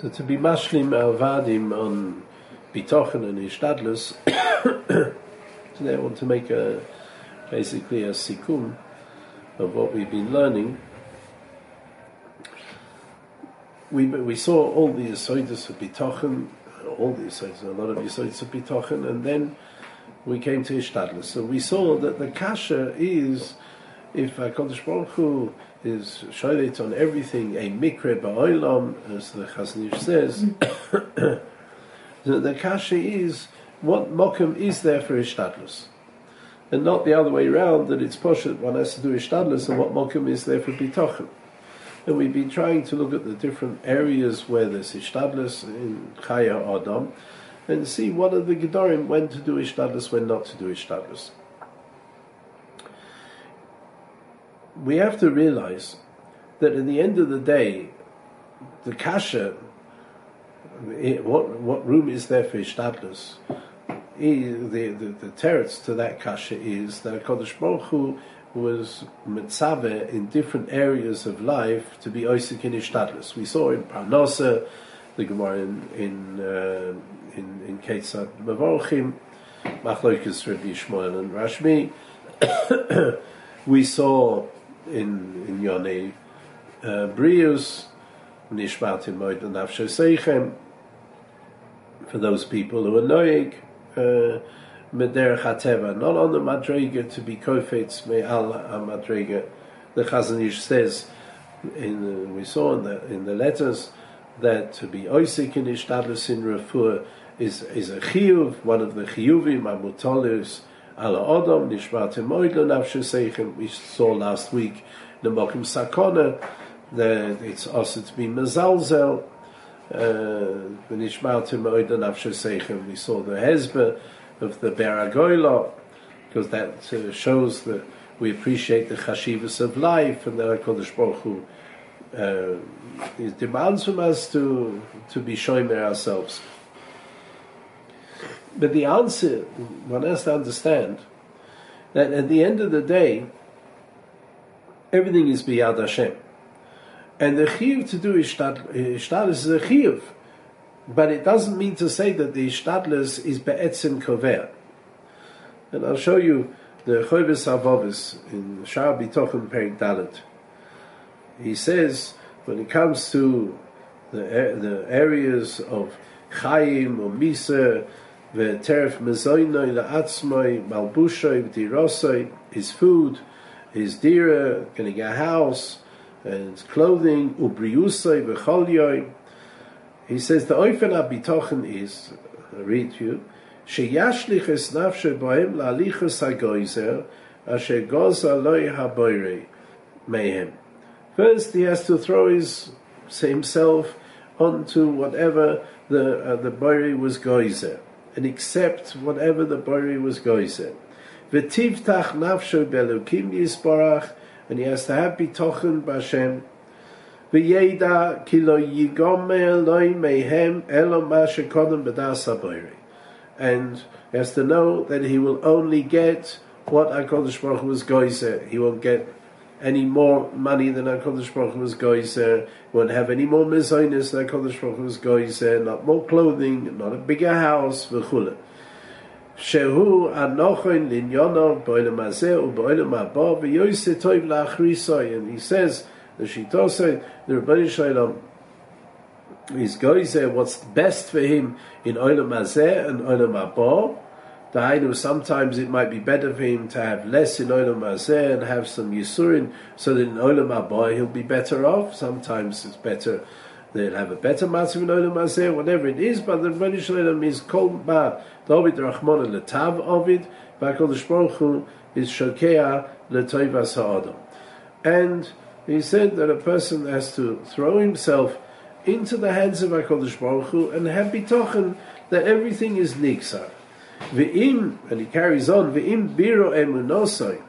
So to be mashlim avadim on bitochen and ishtadlus, today I want to make a basically a sikum of what we've been learning. We we saw all the yisoidus of bitochen, all the yisoidus, a lot of yisoidus of bitochen, and then we came to ishtadlus. So we saw that the kasha is if Hakadosh Baruch Hu is shoylet on everything, a mikre ba'olam, as the Chazon Ish says, the, the kasha is what mokum is there for ishtadlus, and not the other way around that it's poshet one has to do ishtadlus and what mokum is there for bitochen. And we've been trying to look at the different areas where there's ishtadlus in Chaya Adam, and see what are the gedorim when to do ishtadlus, when not to do ishtadlus. We have to realize that at the end of the day, the kasha, what what room is there for ishtadlus? The, the, the teretz to that kasha is that Kodesh Baruch Hu was mitzaveh in different areas of life to be oisik in ishtadlus. We saw in Parnasa, the Gemara in in uh, in, in Ketzad Mavorchim, Machloikas Rabbi and Rashbi. we saw in in Yonei uh, Brius Nishmatim Moed and Seichem for those people who are noig uh, Meder Chateva, not on the Madrega to be kofetz me'al Madrega. The Chazon Ish says in we saw in the in the letters that to be oisik in ishtadlus in refuah is is a chiyuv, one of the chiyuvim amutolis ala Adam nishmatim We saw last week the mokim sakona that it's also to be mezalzel. Uh, nishmatim moed lo nafshe We saw the hezbeh of the beragoyla because that uh, shows that we appreciate the chashivas of life and that Hakadosh Baruch Hu uh, demands from us to to be showing ourselves. But the answer, one has to understand that at the end of the day, everything is biyad Hashem. And the chiyuv to do ishtadlis is a chiyuv. But it doesn't mean to say that the ishtadlis is be'etzim kover. And I'll show you the Chovis Avovis in Shah Bitochen Perik Dalet. He says, when it comes to the, the areas of Chaim or Misa, V'teref mezoinoi la'atzmoi malbushoi v'dirosoi, his food, his dira, getting a house, and his clothing, ubriusoi v'cholyoi. He says the oifen abitochen is, I read to you, sheyashlich es nafshe bohem la'alichus hagoizer, asher goza loy haboire mehem. First, he has to throw his himself onto whatever the uh, the boire was goizer and accept whatever the Bari was going to. V'tivtach nafsho belukim yisbarach, and he has to have bitochen b'Hashem. V'yeda kilo yigomel loy mehem elo kodem b'das And he has to know that he will only get what HaKadosh Baruch Hu was going to. He won't get any more money than HaKadosh Baruch Hu was goizer, uh, won't have any more mezainis than HaKadosh Baruch Hu was goizer, uh, not more clothing, not a bigger house, v'chule. Shehu anochoin linyono b'oilem hazeh u'b'oilem haba v'yoyse toiv la'achrisoy. And he says, the Shitose, the Rebbeinu Shalom, is goizer, uh, what's best for him in oilem hazeh and oilem haba, Sometimes it might be better for him to have less in Olam Hazeh and have some Yisurin, so that in Olam Haba he'll be better off. Sometimes it's better they'll have a better matzah in Olam Hazeh, whatever it is, but the Rebbeinu Shalom is called Ba David Rachmon Letav Ovid, Ba'Kodesh Baruch Hu is Shokea Letoivas Ha'adam. And he said that a person has to throw himself into the hands of HaKadosh Baruch Hu and have bitochen that everything is niksar. Ve'im, and he carries on, ve'im biro emunosoi,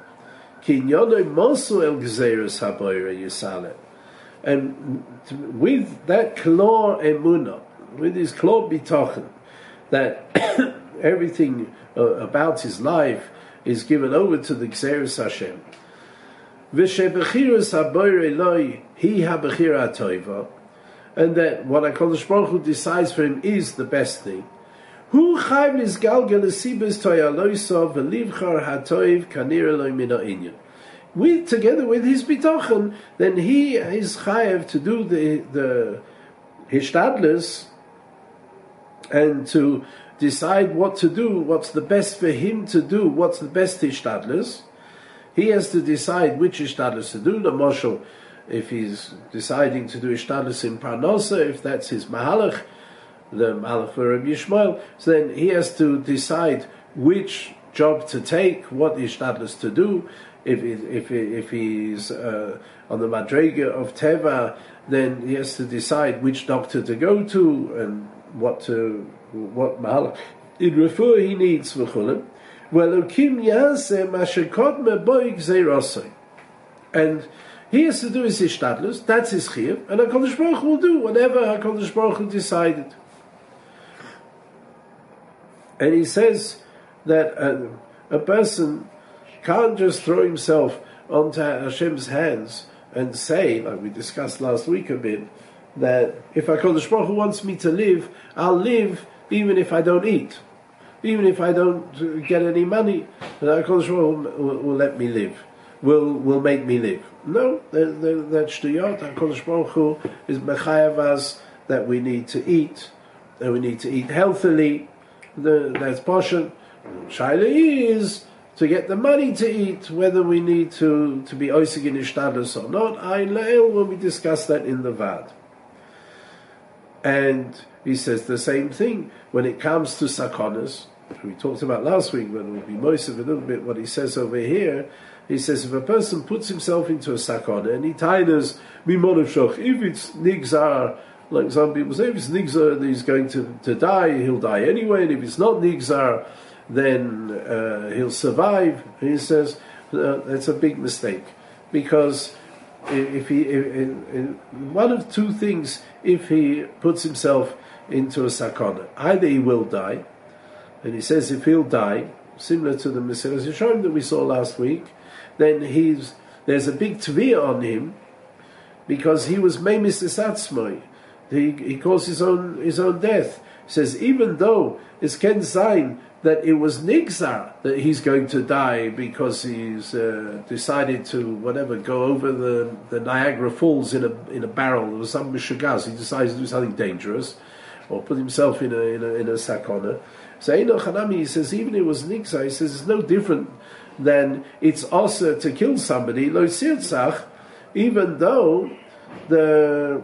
kinyonoi mosu el gzeirus haboire yisale. And with that klor emuna, with his klor bitochen, that everything uh, about his life is given over to the gzeirus Hashem. V'shebechirus haboire loi, hi habechira toiva, and that what HaKadosh Baruch Hu decides for him is the best thing. Hu chayv nizgalgel esibes toyaloisov v'livchar hatoiv kanir eloi mina inyan. With, together with his bitochen, then he is chayev to do the, the hishtadlis and to decide what to do, what's the best for him to do, what's the best hishtadlis. He has to decide which hishtadlis to do. The marshal, if he's deciding to do hishtadlis in Parnosa, if that's his mahalach, the mahalach for Rabbi Yishmael, so then he has to decide which job to take, what hishtadlis to do. If if if he's uh, on the madrega of teva, then he has to decide which doctor to go to and what to what mahalach in refer he needs v'chulim. Ve'lokim yaseh mashekot meboig. And he has to do his ishtadlus, that's his chiyuv, and HaKadosh Baruch will do whatever HaKadosh Baruch Hu decided. And he says that a, a person can't just throw himself onto Hashem's hands and say, like we discussed last week a bit, that if HaKadosh Baruch Hu wants me to live, I'll live even if I don't eat even if I don't get any money, HaKadosh will, will, will let me live, will will make me live. No, that's shtuyot. HaKadosh Baruch Hu is mechayav that we need to eat, that we need to eat healthily. The, that's portion. Shaila is to get the money to eat, whether we need to, to be oisig in ishtadus or not. Ayin le'el when we discuss that in the Vad. And he says the same thing when it comes to sakonas we talked about last week, but it will be most of a little bit what he says over here. He says if a person puts himself into a sakana and he tainas mimonavshoch, if it's nigzar, like some people say, if it's nigzar, he's going to, to die, he'll die anyway, and if it's not nigzar, then uh, he'll survive. He says uh, that's a big mistake because if he if, one of two things if he puts himself into a sakana, either he will die and he says if he'll die, similar to the Mesilas Yesharim that we saw last week, then he's there's a big tvia on him because he was Memis Esatzmoi. He, he caused his own his own death. He says even though it's Ken sign that it was Nigzar that he's going to die because he's uh, decided to whatever go over the, the Niagara Falls in a in a barrel or some mishagaz. He decides to do something dangerous or put himself in a in a, in a sakona. So Eino Chanami, he says, even it was Niksa, he says it's no different than it's also to kill somebody, lo even though the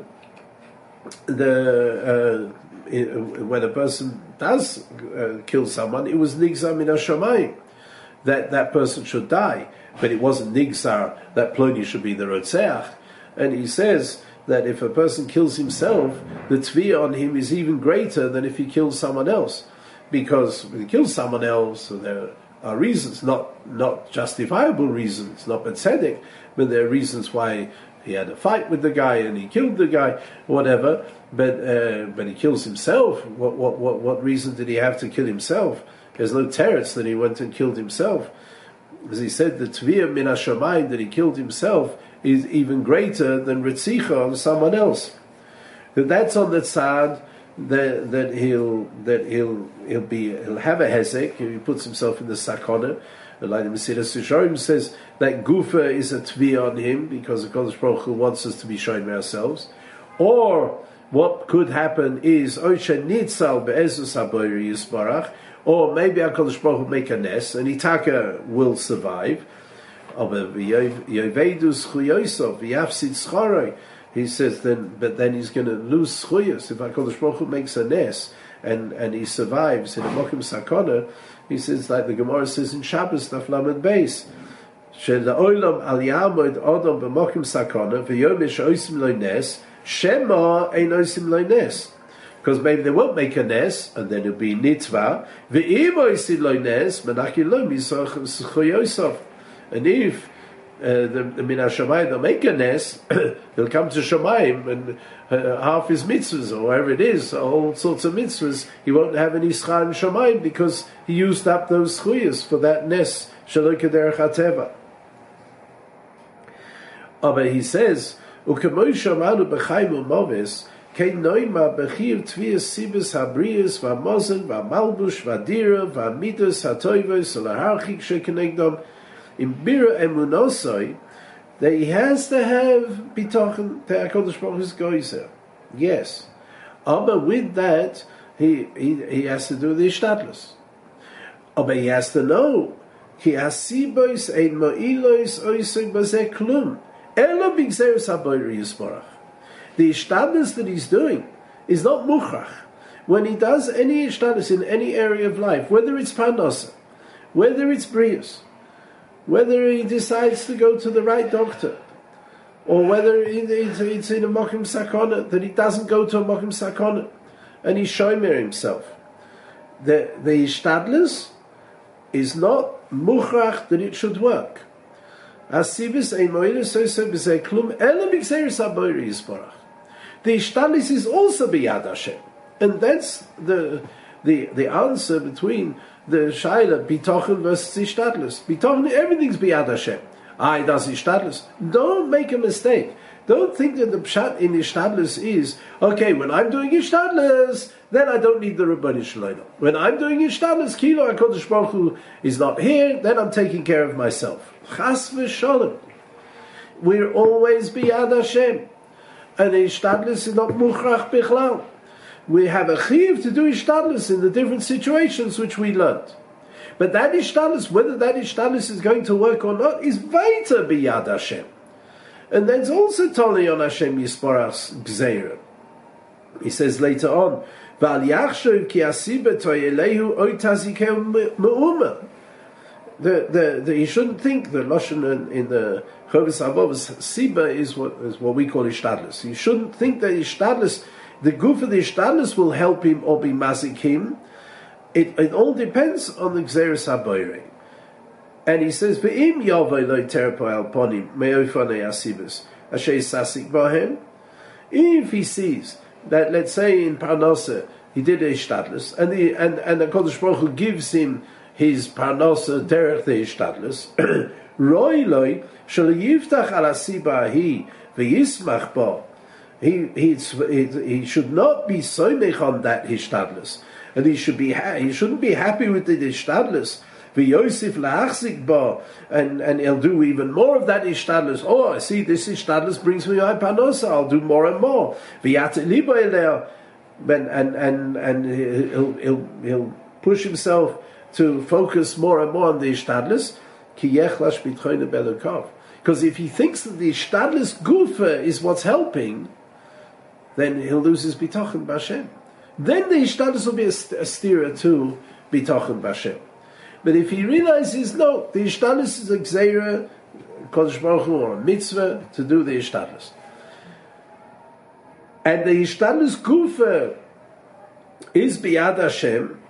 the uh, when a person does uh, kill someone, it was nigzar min hashamayim that that person should die, but it wasn't nigzar that Plony should be the rotzeach. And he says that if a person kills himself, the tzvi on him is even greater than if he kills someone else because when he kills someone else, there are reasons, not not justifiable reasons, not tzedek, but there are reasons why he had a fight with the guy and he killed the guy, whatever. But uh, but he kills himself. What what what what reason did he have to kill himself? There's no teretz that he went and killed himself. As he said, the tviyah min hashamayim that he killed himself is even greater than ritzicha on someone else. But that's on the tzad that, that he'll that he'll he'll be he'll have a hezek. He puts himself in the sakona. Like the Mesilas Yesharim says that gufa is a tvi on him because the Kodesh Baruch Hu wants us to be showing ourselves. Or what could happen is oisha nitzal be'ezus haboyri yisbarach. Or maybe Hakadosh Baruch Hu make a nest and Itaka will survive. Aber yovedus chuyoisov v'yafsid scharoi he says then, but then he's going to lose schuyas. If HaKadosh Baruch Hu makes a nes and, and he survives in a mokim sakona, he says like the Gemara says in Shabbos, Naflamed Beis, שלעולם על יעמוד אדם במוקם סכנה ויום יש עושים לו נס, שמא אין עושים לו נס. Because maybe they won't make a nes, and then it'll be nitva. Ve'im oisid lo nes, menaki lo misach yosef. And if uh, the, the Min HaShamayim, they'll make a nes, he'll come to Shamayim, and uh, half his mitzvahs, or whatever it is, all sorts of mitzvahs, he won't have any schar in Shamayim because he used up those schuyas for that nes, Shalokah HaTeva. Oh, but he says, Ukemoy Shamanu B'chaim U'movis, kein noima bechir tvias sibes habrius vamozen vamalbush vadira vamidas hatoivos laharchik shekenegdom in bira emunosoi that he has to have bitochen to HaKadosh Baruch Hu's goizer. Yes. But with that, he, he, he has to do the ishtadlus. But he has to know ki asibois ein mo'ilois oisig bazeh klum. Elo bigzeres haboyri yisborach. The ishtadlus that he's doing is not muchrach. When he does any ishtadlus in any area of life, whether it's parnasa, whether it's brius, whether he decides to go to the right doctor, or whether it's in a mokim sakona, that he doesn't go to a mokim sakona, and he's shomer himself. The, the ishtadlus is not muchrach that it should work. Asibis ein. The ishtadlus is also biyad Hashem. And that's the, the, the answer between the Shaila, Bitochen versus Ishtadlus. Bitochen, everything's Biyad Hashem. I does Ishtadlus. Don't make a mistake. Don't think that the pshat in Ishtadlus is, okay, when I'm doing Ishtadlus, then I don't need the Rabbani Shalom. When I'm doing Ishtadlus, Kilo HaKadosh Baruch Hu is not here, then I'm taking care of myself. Chas v'sholem. We're always Biyad Hashem. And Ishtadlus is not Muchrach Bichlal we have a chiv to do ishtadlis in the different situations which we learned. But that ishtadlis, whether that ishtadlis is going to work or not, is weiter biyad Hashem. And that's also totally on Hashem Yisparach's gzeira. He says later on. The, the, the, you shouldn't think the Lashon in, in the Chovis Avov's Siba is what, is what we call Ishtadlis. You shouldn't think that Ishtadlis the goof of the ishtadlus will help him or be mazik him. It, it all depends on the gzeres habayre. And he says, "Ve'im yavay lo terpo al ponim me'ofanei asibus asher sasik bahem." If he sees that, let's say in Parnasa, he did a ishtadlus, and the and and the Kodesh Baruch Hu gives him his Parnasa derech the ishtadlus, roy loy shel yiftach al asiba hi ve'yismach ba he, he, he should not be so mech on that hishtadlus. And he should be he shouldn't be happy with the hishtadlus. Yosef la'achzik ba, and and he'll do even more of that ishtadlus. Oh, I see this ishtadlus brings me my panosa. I'll do more and more. V'yat and and and and he'll he'll he'll push himself to focus more and more on the ishtadlus. Because if he thinks that the ishtadlus gufa is what's helping, then he'll lose his bitachon b'Hashem. Then the ishtadus will be a, a stira to bitachon b'Hashem. But if he realizes, no, the ishtadus is a gzeira, Kodesh Baruch or a mitzvah to do the ishtadus. And the ishtadus kufa is biyad Hashem,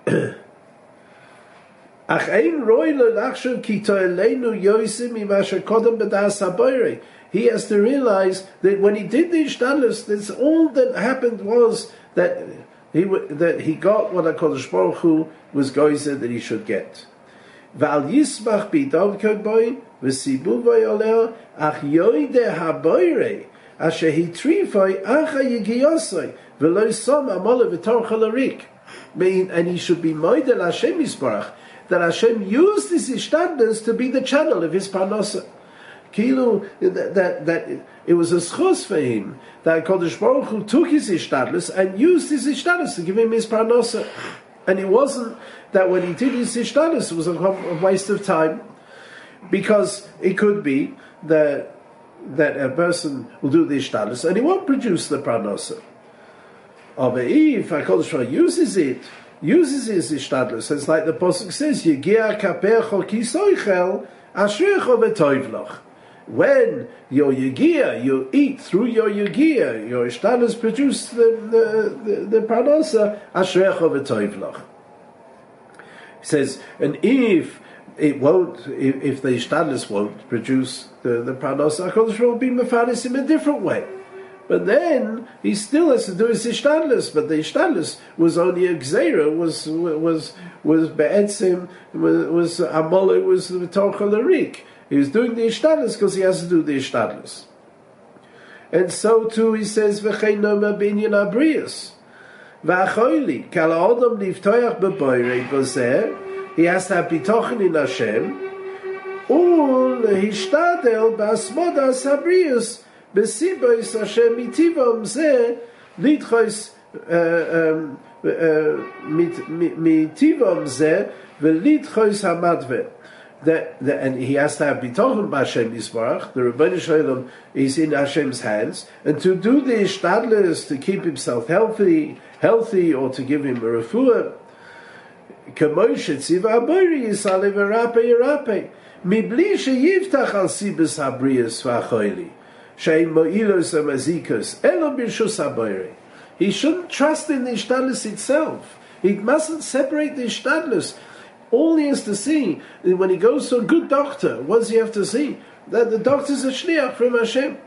Ach ein roi lo nachshav ki to'eleinu yoisim ima shekodem b'das haboirei he has to realize that when he did the Ishtadlus, this all that happened was that he that he got what Hakadosh Baruch Hu was goizer that he should get. Val yismach bidav ach yoide haboire asher hitrifoy acha yigiyosoi v'lo som amole v'tor chalarik. And he should be moidel Hashem Yisbarach that Hashem used this Ishtadlus to be the channel of his parnasa. Kilu that, that, that it was a schos for him that Kodesh Baruch Hu took his ishtadlus and used his ishtadlus to give him his parnosa. And it wasn't that when he did his ishtadlus it was a waste of time because it could be that that a person will do the ishtadlus and he won't produce the parnosa. But if HaKadosh Baruch uses it, uses his ishtadlus, it's like the Pasuk says, Yegia kapecho kisoichel ashrecho betoivloch when your yigia, you eat through your yigia, your ishtanas produce the the the, the parnasa ashrecha v'toivlach. He says, and if it won't, if, if the ishtanas won't produce the the parnasa, Hakadosh will be mefaris in a different way. But then he still has to do his ishtadlis. But the ishtadlis was only a gzera, was was was be'etzim, was was amole, was the torcha He's doing the Ishtadlis because he has to do the Ishtadlis. And so too he says, V'chein noma binyan abrius V'achoyli, kal ha'odom niftoyach b'boirei b'zeh, he has to have bitochen in Hashem, ul hishtadel b'asmoda sabriyas, b'sibois Hashem mitivom zeh, lidchois uh, um, uh, mitivom zeh, v'lidchois hamadveh That, that, and he has to have bitochen b'Hashem Yisbarach. The Rebbeinu Shalom is in Hashem's hands, and to do the ishtadlus to keep himself healthy, healthy, or to give him a refuah. K'moshe tziva aboyri yisalev erape erape. מבלי שיבטח על סיבס הבריאס והחוילי, שאין מועילוס המזיקוס, אלא ברשוס הבוירי. He shouldn't trust in the Ishtadlus itself. He mustn't separate the Ishtadlus. All he has to see, when he goes to a good doctor, what does he have to see? That the doctor is a shliach from Hashem.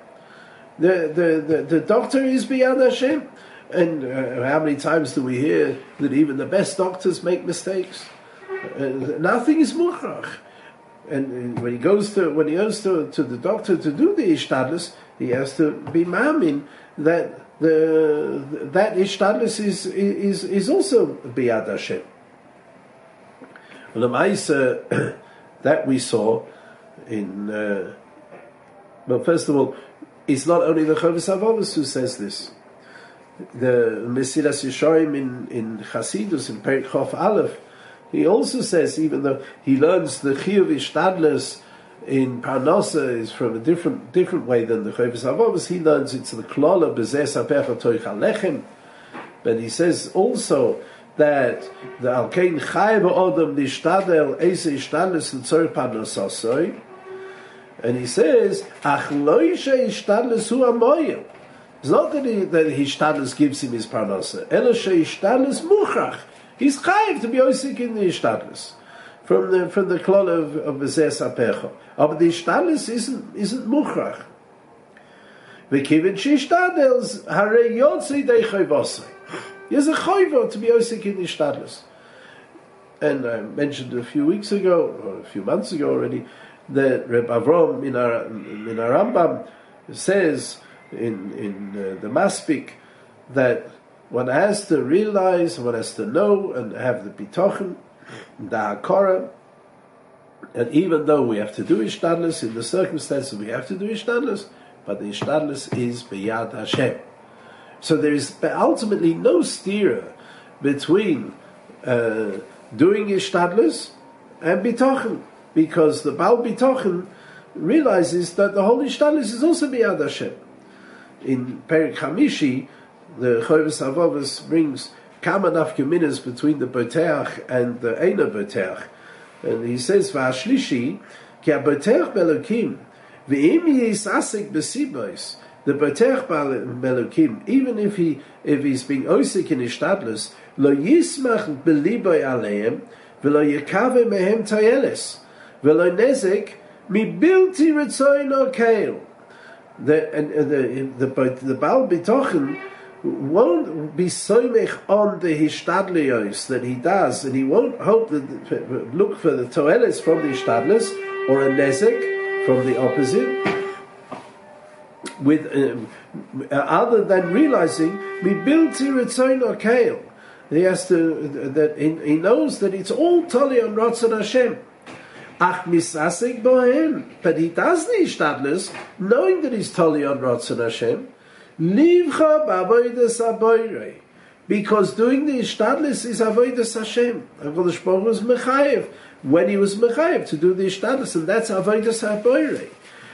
The, the, the, the doctor is beyond Hashem. And uh, how many times do we hear that even the best doctors make mistakes? Uh, nothing is mukhrach. And when he goes to when he goes to, to the doctor to do the ishtadlus, he has to be mamin that the that ishtadlus is is is also biyad Hashem. Lamaisa that we saw in uh, well, first of all, it's not only the Chavis Avavos who says this. The Mesilas Yesharim in in Chasidus in Perik Chof Aleph he also says, even though he learns the Chiyuv Ishtadlis in Parnasa is from a different different way than the Chavis Avavas, he learns it's the Klola Bezes Apecha Toich Alechem. But he says also that the Alkein Chayv Odom Nishtadel Eise Ishtadlis and Tzor Parnasasoy. And he says, Ach loisha ishtadlis hu amoyel. It's not that, he, that ishtadlis gives him his parnasa. Ela she ishtadlis muchach. He's chayiv to be oisik in the ishtadlis from the from the klol of of bezes apecho. But the ishtadlis isn't isn't muchrach. V'kivin shishtadels harei yotzi dei There's a chayvo to be oisik in the ishtadlis. And I mentioned a few weeks ago, or a few months ago already, that Reb Avrom in our in our Rambam says in in uh, the Maspik that one has to realize, one has to know and have the bitochen, the hakara, and even though we have to do ishtadlus in the circumstances, we have to do ishtadlus, but the ishtadlus is beyad Hashem. So there is ultimately no steer between uh, doing ishtadlus and bitochen, because the Baal bitochen realizes that the whole ishtadlus is also beyad Hashem. In Perik Hamishi, the Chovis Avovas brings kama nafkaminas between the Boteach and the Eina Boteach. And he says, V'ashlishi, ki ha-Boteach belokim, v'im yisasik b'sibos, the Boteach belokim, even if he if he's being osik in ishtadlus, lo yismach beliboy aleim, v'lo yekave mehem tayeles, v'lo nezik, mi bilti ritzoin o keil. The, and, and the, the, the, the Baal Bitochen won't be soimech on the hishtadlios that he does, and he won't hope that look for the toeles from the hishtadlis or a nezik from the opposite. With um, other than realizing kale, he has to that he, he knows that it's all totally on Ratzon Hashem. Ach misasik bohem, but he does the hishtadlis knowing that he's totally on Ratzon Hashem. Livcha b'avodas aboyrei. Because doing the ishtadlis is avodas Hashem. HaKadosh Baruch was mechayev when he was mechayev to do the ishtadlis, and that's avodas aboyrei.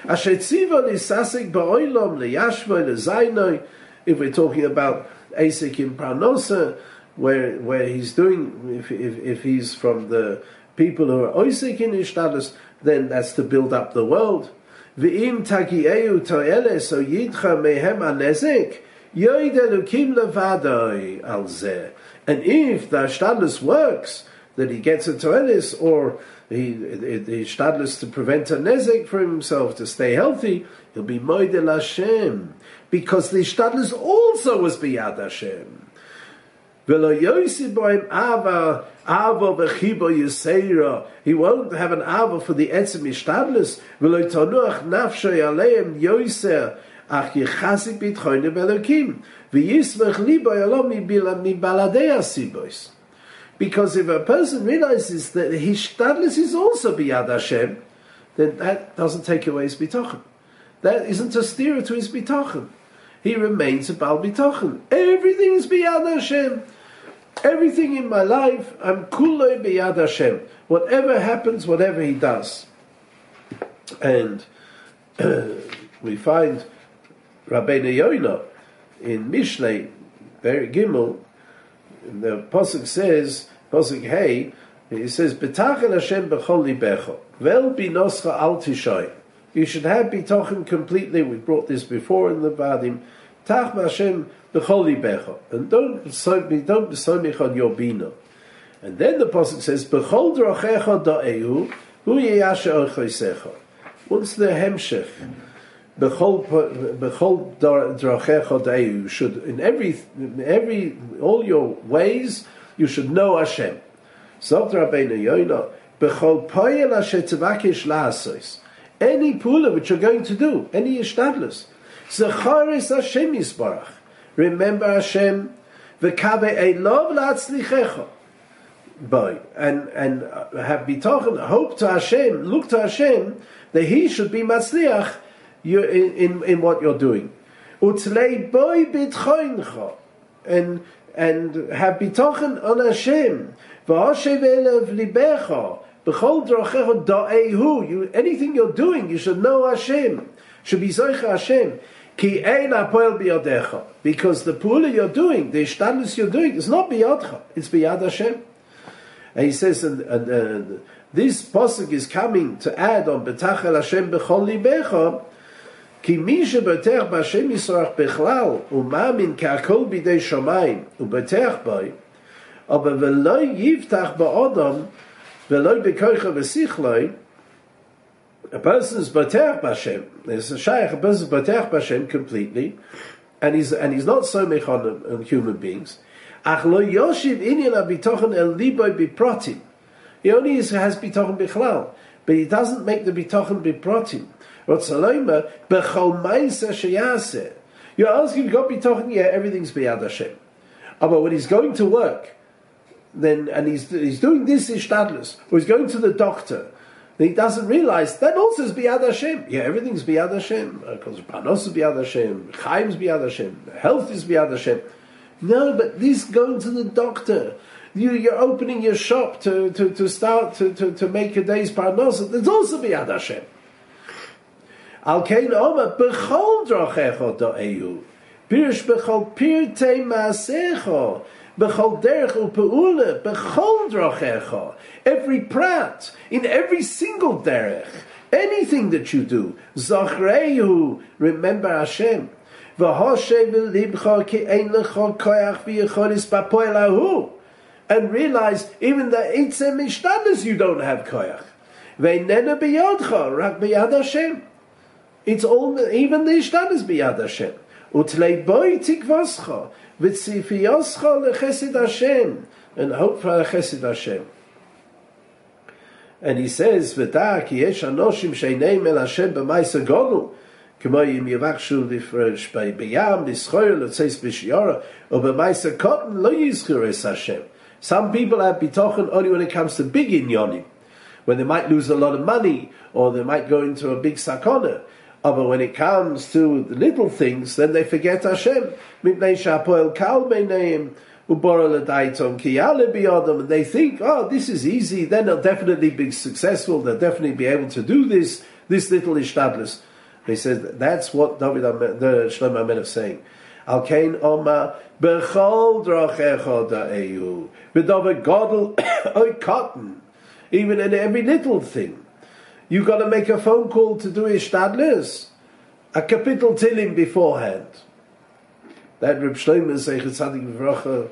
Asher tzivon is sasik ba'oilom leyashvoi lezainoi. If we're talking about Asik in Parnosa, where where he's doing, if, if, if he's from the people who are Oisik in Ishtadus, then that's to build up the world. V'im tagi'eu to'eles o yidcha mehem anezik, yoid elukim levadoi al And if the Ishtadus works, that he gets a to'eles, or he, the shtadlus to prevent a nezek for himself, to stay healthy, he'll be moidel Hashem. Because the shtadlus also was biyad Hashem. He won't have an ava for the etzim ishtadlis. Velo tanuach mibaladei asibois. Because if a person realizes that his shtadlis is also biyad Hashem, then that doesn't take away his bitochen. That isn't a steer to his bitochen. He remains a bal bitochen. Everything is biyad Hashem. Everything in my life, I'm kulei biyad Hashem. Whatever happens, whatever he does. And we find Rabbeinu Yoina in Mishlei, very Gimel, the Pasuk says, Pasuk Hey, he says, Betachel Hashem b'chol libecho, vel binoscha al tishoy. You should have bitochen completely. We brought this before in the Vadim. Tach Hashem b'chol libecho. And don't, don't besomich on your bina. And then the Pasuk says, B'chol drochecha da'ehu, hu yeyashe ochoisecha. What's the hemshech? Deyu should in every every all your ways you should know Hashem. Any pula which you're going to do, any ishtadlus, zecharis Hashem yisbarach. Remember Hashem v'kave elov la'atzlichecha. Boy, and and uh, have bitochen, hope to Hashem, look to Hashem that He should be matzliach you in, in, in what you're doing. Boy and and have bitochen on Hashem. V'hashev elev da'ehu. You anything you're doing, you should know Hashem. Should be zoicha Hashem. Because the pula you're doing, the ishtadlus you're doing, is not biyadcha. It's biyad Hashem. And he says, and, and, and this pasuk is coming to add on betachel Hashem b'chol libecha. כי מי שבטח בהשם ישרח בכלל, ומאמין כי הכל בידי שמיים, ובטח בוי, אבל ולא יבטח באדם, ולא בכוחה ושכלוי, a person is batech b'Hashem. There's a shaykh, a person is batech b'Hashem completely, and he's and he's not so mech on, on human beings. Ach lo yoshiv inyan abitochen el liboy biprotim. He only has bitochen bichlal, but he doesn't make the bitochen biprotim. You're asking God be talking, yeah, everything's beyond Hashem. But when he's going to work, then and he's he's doing this ishtadlus, or he's going to the doctor, he doesn't realize that also is biyad Hashem. Yeah, everything's biyad Hashem because panos is biyad Hashem, chaim is biyad Hashem, health is biyad Hashem. No, but this going to the doctor. You, are opening your shop to, to, to start to, to, to make a day's parnos. It's also biyad Hashem. Al kein oma bechol drachecho do EU. Pirish bechol pirte maasecho. Bechol derech upeule. Bechol drachecho. Every prat. In every single derech. Anything that you do. Zachrehu. Remember Hashem. V'hoshe v'libcha ki ein lecho koyach v'yechoris bapoelahu. And realize even the eitzem mishtadus you don't have koyach. Ve'nena biyodcha. Rak biyad Hashem. It's all, even the Ishtan is biyad Hashem. Utlei boi tikvascha, v'tzifiyoscha lechesid Hashem, and hope for lechesid Hashem. And he says, v'da ki yesh anoshim sheineim el Hashem b'maisa gonu, כמו אם יבקשו לפרש בים, לזכור, לצייס בשיורה, או במייסה קוטן לא יזכור את השם. Some people have bitochen only when it comes to big inyonim, when they might lose a lot of money, or they might go into a big sakona. But when it comes to the little things, then they forget Hashem. And they think, oh, this is easy, then they'll definitely be successful, they'll definitely be able to do this, this little ishtadlis. He said, that's what David, the Shlomo Amen is saying. Al kain oma bechol drachecha da'ehu. V'davar godel oy cotton. Even in every little thing. You got to make a phone call to do Ishtadlis. A capital Tilim beforehand. That Reb Shlomo Zeichet Tzadik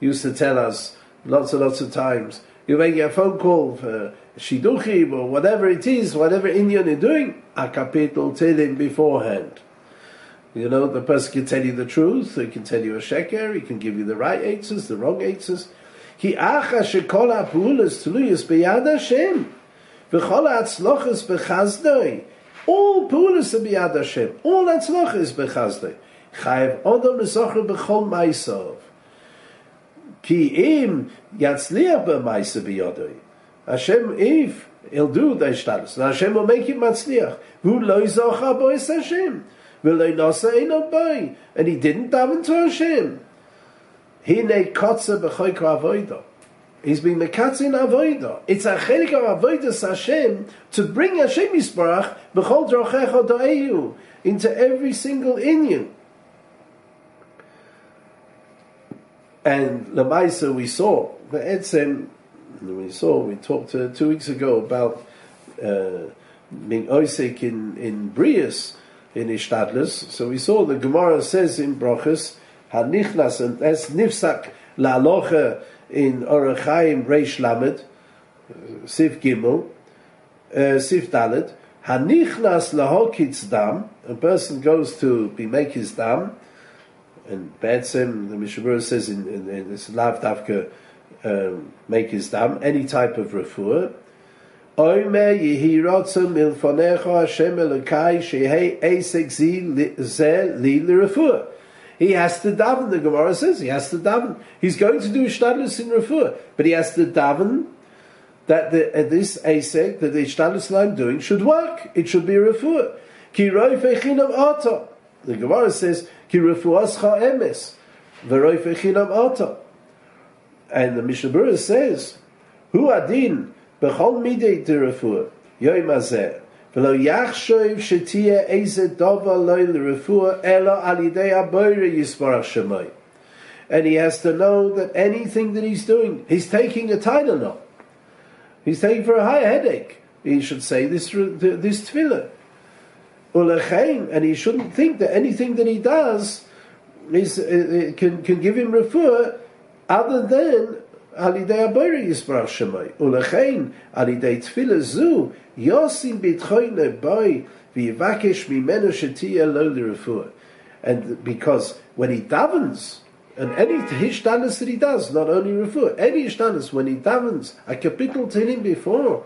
used to tell us lots and lots of times. You make a phone call for Shiduchim or whatever it is, whatever Indian you're doing, a capital Tilim beforehand. You know, the person can tell you the truth, he can tell you a sheker, he can give you the right answers, the wrong answers. Ki acha shekol ha'pulas tuluyas b'yad Hashem. V'chol ha'atzlochas b'chazdoi. All pulas are biyad Hashem. All atzlacha is bechazdei. Chayev odom lezocher bechol maisov. Ki im yatzliach b'maisa biyodoi. Hashem, if he'll do the ishtalus, Hashem will make him matzliach. Who lo yizocha bois Hashem. V'lo nosa einot boi. And he didn't daven to Hashem. Hine kotze b'choy avodah. He's been mekatzin avoida. It's a chelik of avodas Hashem to bring Hashem Yisbarach b'chol drochecha da'ehu into every single inyan. And Lamaisa we saw, the Etzem, we saw, we talked uh, two weeks ago about uh, being Oisek in, in Brias, in Ishtadlis. So we saw the Gemara says in Brochus, Hanichnas, and as Nifsak la'alocha in Orachaim Reish Lamed, Sif Gimel, uh, Sif Dalet, Hanichnas lahokitz dam, a person goes to be make his dam, and Betzim, the Mishnah Berurah says in, in, in this Lav Davka, um, make his dam, any type of refuah, Oime yehi rotzim milfonecha Hashem Elokai shehei esek zi li refuah. He has to daven. The Gemara says he has to daven. He's going to do ishtadlus in refuah, but he has to daven that the, uh, this asek that the ishtadlus I'm doing should work. It should be refuah. Ki fechinam ata. The Gemara says ki refuascha emes v'roi fechinam ata. And the Mishnah says, Hu adin b'chol midei de refuah yoy mazeh ולא יחשוב שתהיה איזה דבר לא לרפואה, אלא על ידי הבוירה יסברך שמוי. And he has to know that anything that he's doing, he's taking a Tylenol. He's taking for a high headache. He should say this this tefillah. And he shouldn't think that anything that he does is, uh, can, can give him refuah other than על ידי הבורא יסברח שמי, ולכן על ידי תפילה זו יושים ביטחון לבוי ויבקש ממנו שתהיה לו לרפואה. And because when he davens, and any hishtanis that he does, not only refuah, any hishtanis, when he davens a capital to him before,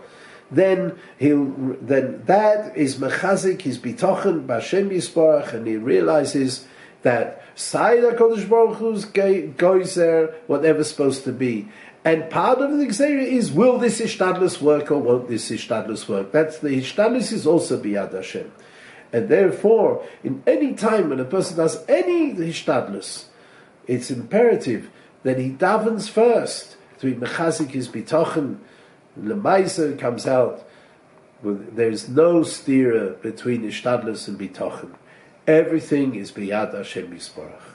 then he'll then that is mechazik his bitochen b'Hashem Yisparach, and he realizes that Side HaKadosh Baruch Hu's there, whatever's supposed to be. And part of the Xera is, will this Ishtadlus work or won't this Ishtadlus work? That's the Ishtadlus is also Biyad Hashem. And therefore, in any time when a person does any Ishtadlus, it's imperative that he davens first to be mechazik his bitochen. Lemaisa comes out. There's no stira between Ishtadlus and bitochen. Everything is biyad Hashem Yisborach.